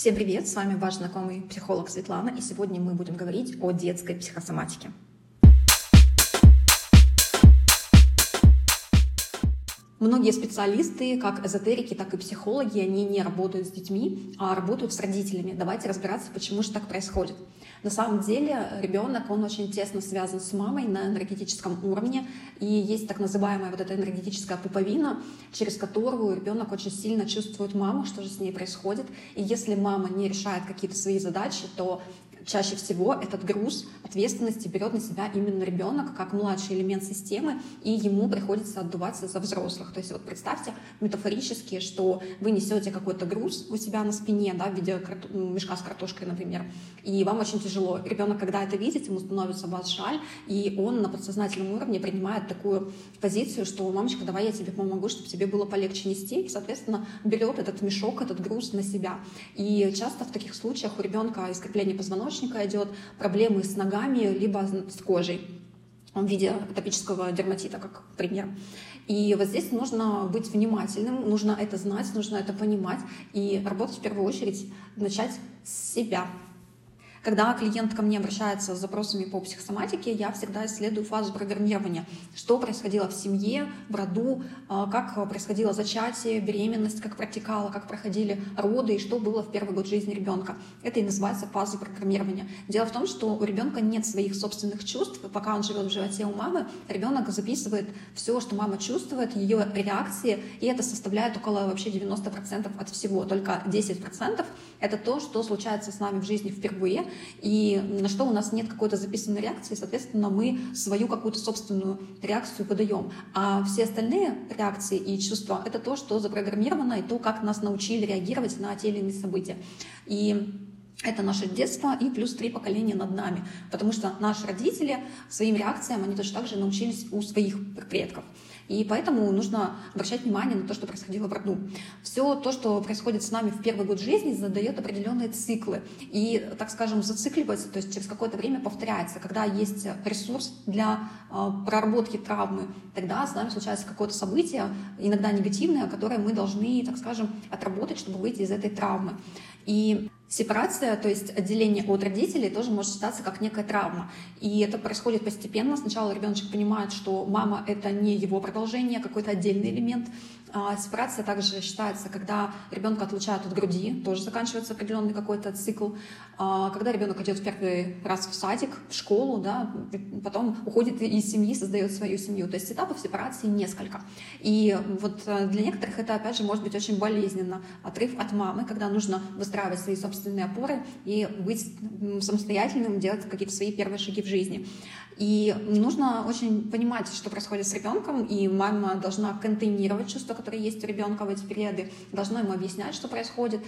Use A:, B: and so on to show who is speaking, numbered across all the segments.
A: Всем привет, с вами ваш знакомый психолог Светлана, и сегодня мы будем говорить о детской психосоматике. Многие специалисты, как эзотерики, так и психологи, они не работают с детьми, а работают с родителями. Давайте разбираться, почему же так происходит. На самом деле ребенок, он очень тесно связан с мамой на энергетическом уровне, и есть так называемая вот эта энергетическая пуповина, через которую ребенок очень сильно чувствует маму, что же с ней происходит. И если мама не решает какие-то свои задачи, то чаще всего этот груз ответственности берет на себя именно ребенок как младший элемент системы, и ему приходится отдуваться за взрослых. То есть вот представьте метафорически, что вы несете какой-то груз у себя на спине, да, в виде мешка с картошкой, например, и вам очень тяжело. Ребенок, когда это видит, ему становится вас жаль, и он на подсознательном уровне принимает такую позицию, что «мамочка, давай я тебе помогу, чтобы тебе было полегче нести», и, соответственно, берет этот мешок, этот груз на себя. И часто в таких случаях у ребенка искрепление позвоночника позвоночника идет, проблемы с ногами, либо с кожей в виде атопического дерматита, как пример. И вот здесь нужно быть внимательным, нужно это знать, нужно это понимать и работать в первую очередь, начать с себя. Когда клиент ко мне обращается с запросами по психосоматике, я всегда исследую фазу программирования. Что происходило в семье, в роду, а, как происходило зачатие, беременность, как протекало, как проходили роды и что было в первый год жизни ребенка. Это и называется фаза программирования. Дело в том, что у ребенка нет своих собственных чувств, пока он живет в животе у мамы, ребенок записывает все, что мама чувствует, ее реакции, и это составляет около вообще 90% от всего. Только 10% это то, что случается с нами в жизни впервые, и на что у нас нет какой-то записанной реакции, соответственно, мы свою какую-то собственную реакцию подаем. А все остальные реакции и чувства — это то, что запрограммировано, и то, как нас научили реагировать на те или иные события. И это наше детство и плюс три поколения над нами, потому что наши родители своим реакциям, они точно так же научились у своих предков. И поэтому нужно обращать внимание на то, что происходило в роду. Все то, что происходит с нами в первый год жизни, задает определенные циклы. И, так скажем, зацикливается, то есть через какое-то время повторяется. Когда есть ресурс для э, проработки травмы, тогда с нами случается какое-то событие, иногда негативное, которое мы должны, так скажем, отработать, чтобы выйти из этой травмы. И Сепарация, то есть отделение от родителей, тоже может считаться как некая травма. И это происходит постепенно. Сначала ребеночек понимает, что мама — это не его продолжение, а какой-то отдельный элемент. А сепарация также считается, когда ребенка отлучают от груди, тоже заканчивается определенный какой-то цикл. А когда ребенок идет в первый раз в садик, в школу, да, потом уходит из семьи, создает свою семью. То есть этапов сепарации несколько. И вот э, для некоторых это, опять же, может быть очень болезненно. Отрыв от мамы, когда нужно выстраивать свои собственные опоры и быть самостоятельным, делать какие-то свои первые шаги в жизни. И нужно очень понимать, что происходит с ребенком, и мама должна контейнировать чувства, которые есть у ребенка в эти периоды, должна ему объяснять, что происходит.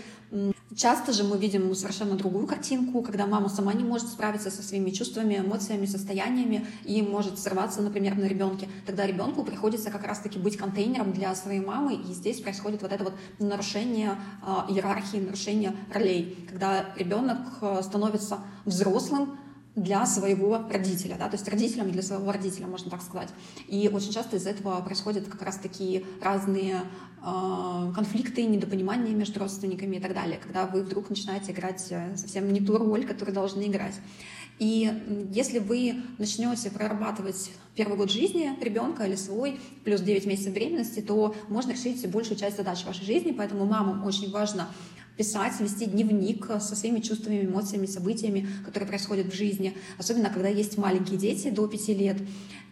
A: Часто же мы видим совершенно другую картинку, когда мама сама не может справиться со своими чувствами, эмоциями, состояниями и может сорваться, например, на ребенке. Тогда ребенку приходится как раз-таки быть контейнером для своей мамы, и здесь происходит вот это вот нарушение э, иерархии, нарушение ролей, когда ребенок э, становится взрослым, для своего родителя, да, то есть родителям для своего родителя, можно так сказать. И очень часто из этого происходят как раз такие разные э, конфликты, недопонимания между родственниками и так далее, когда вы вдруг начинаете играть э, совсем не ту роль, которую должны играть. И если вы начнете прорабатывать первый год жизни ребенка или свой, плюс 9 месяцев беременности, то можно решить большую часть задач вашей жизни, поэтому мамам очень важно писать, вести дневник со своими чувствами, эмоциями, событиями, которые происходят в жизни, особенно когда есть маленькие дети до 5 лет.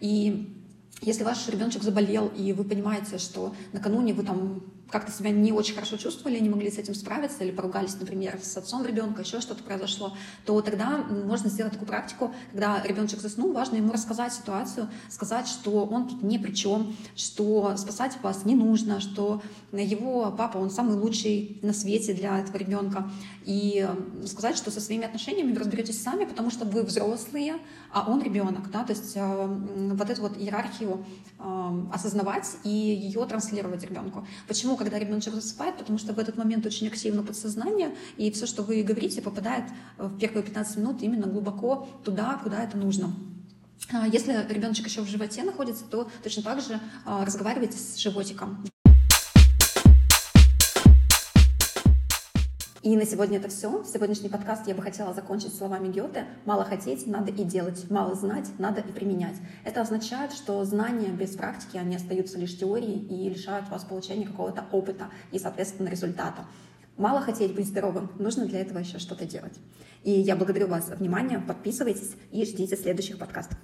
A: И если ваш ребеночек заболел, и вы понимаете, что накануне вы там как-то себя не очень хорошо чувствовали, не могли с этим справиться, или поругались, например, с отцом ребенка, еще что-то произошло, то тогда можно сделать такую практику, когда ребеночек заснул, важно ему рассказать ситуацию, сказать, что он тут ни при чем, что спасать вас не нужно, что его папа, он самый лучший на свете для этого ребенка, и сказать, что со своими отношениями вы разберетесь сами, потому что вы взрослые, а он ребенок, да, то есть э, вот эту вот иерархию э, осознавать и ее транслировать ребенку. Почему когда ребеночек засыпает, потому что в этот момент очень активно подсознание, и все, что вы говорите, попадает в первые 15 минут именно глубоко туда, куда это нужно. А если ребеночек еще в животе находится, то точно так же а, разговаривайте с животиком. И на сегодня это все. Сегодняшний подкаст я бы хотела закончить словами Гёте. Мало хотеть, надо и делать. Мало знать, надо и применять. Это означает, что знания без практики, они остаются лишь теорией и лишают вас получения какого-то опыта и, соответственно, результата. Мало хотеть быть здоровым, нужно для этого еще что-то делать. И я благодарю вас за внимание, подписывайтесь и ждите следующих подкастов.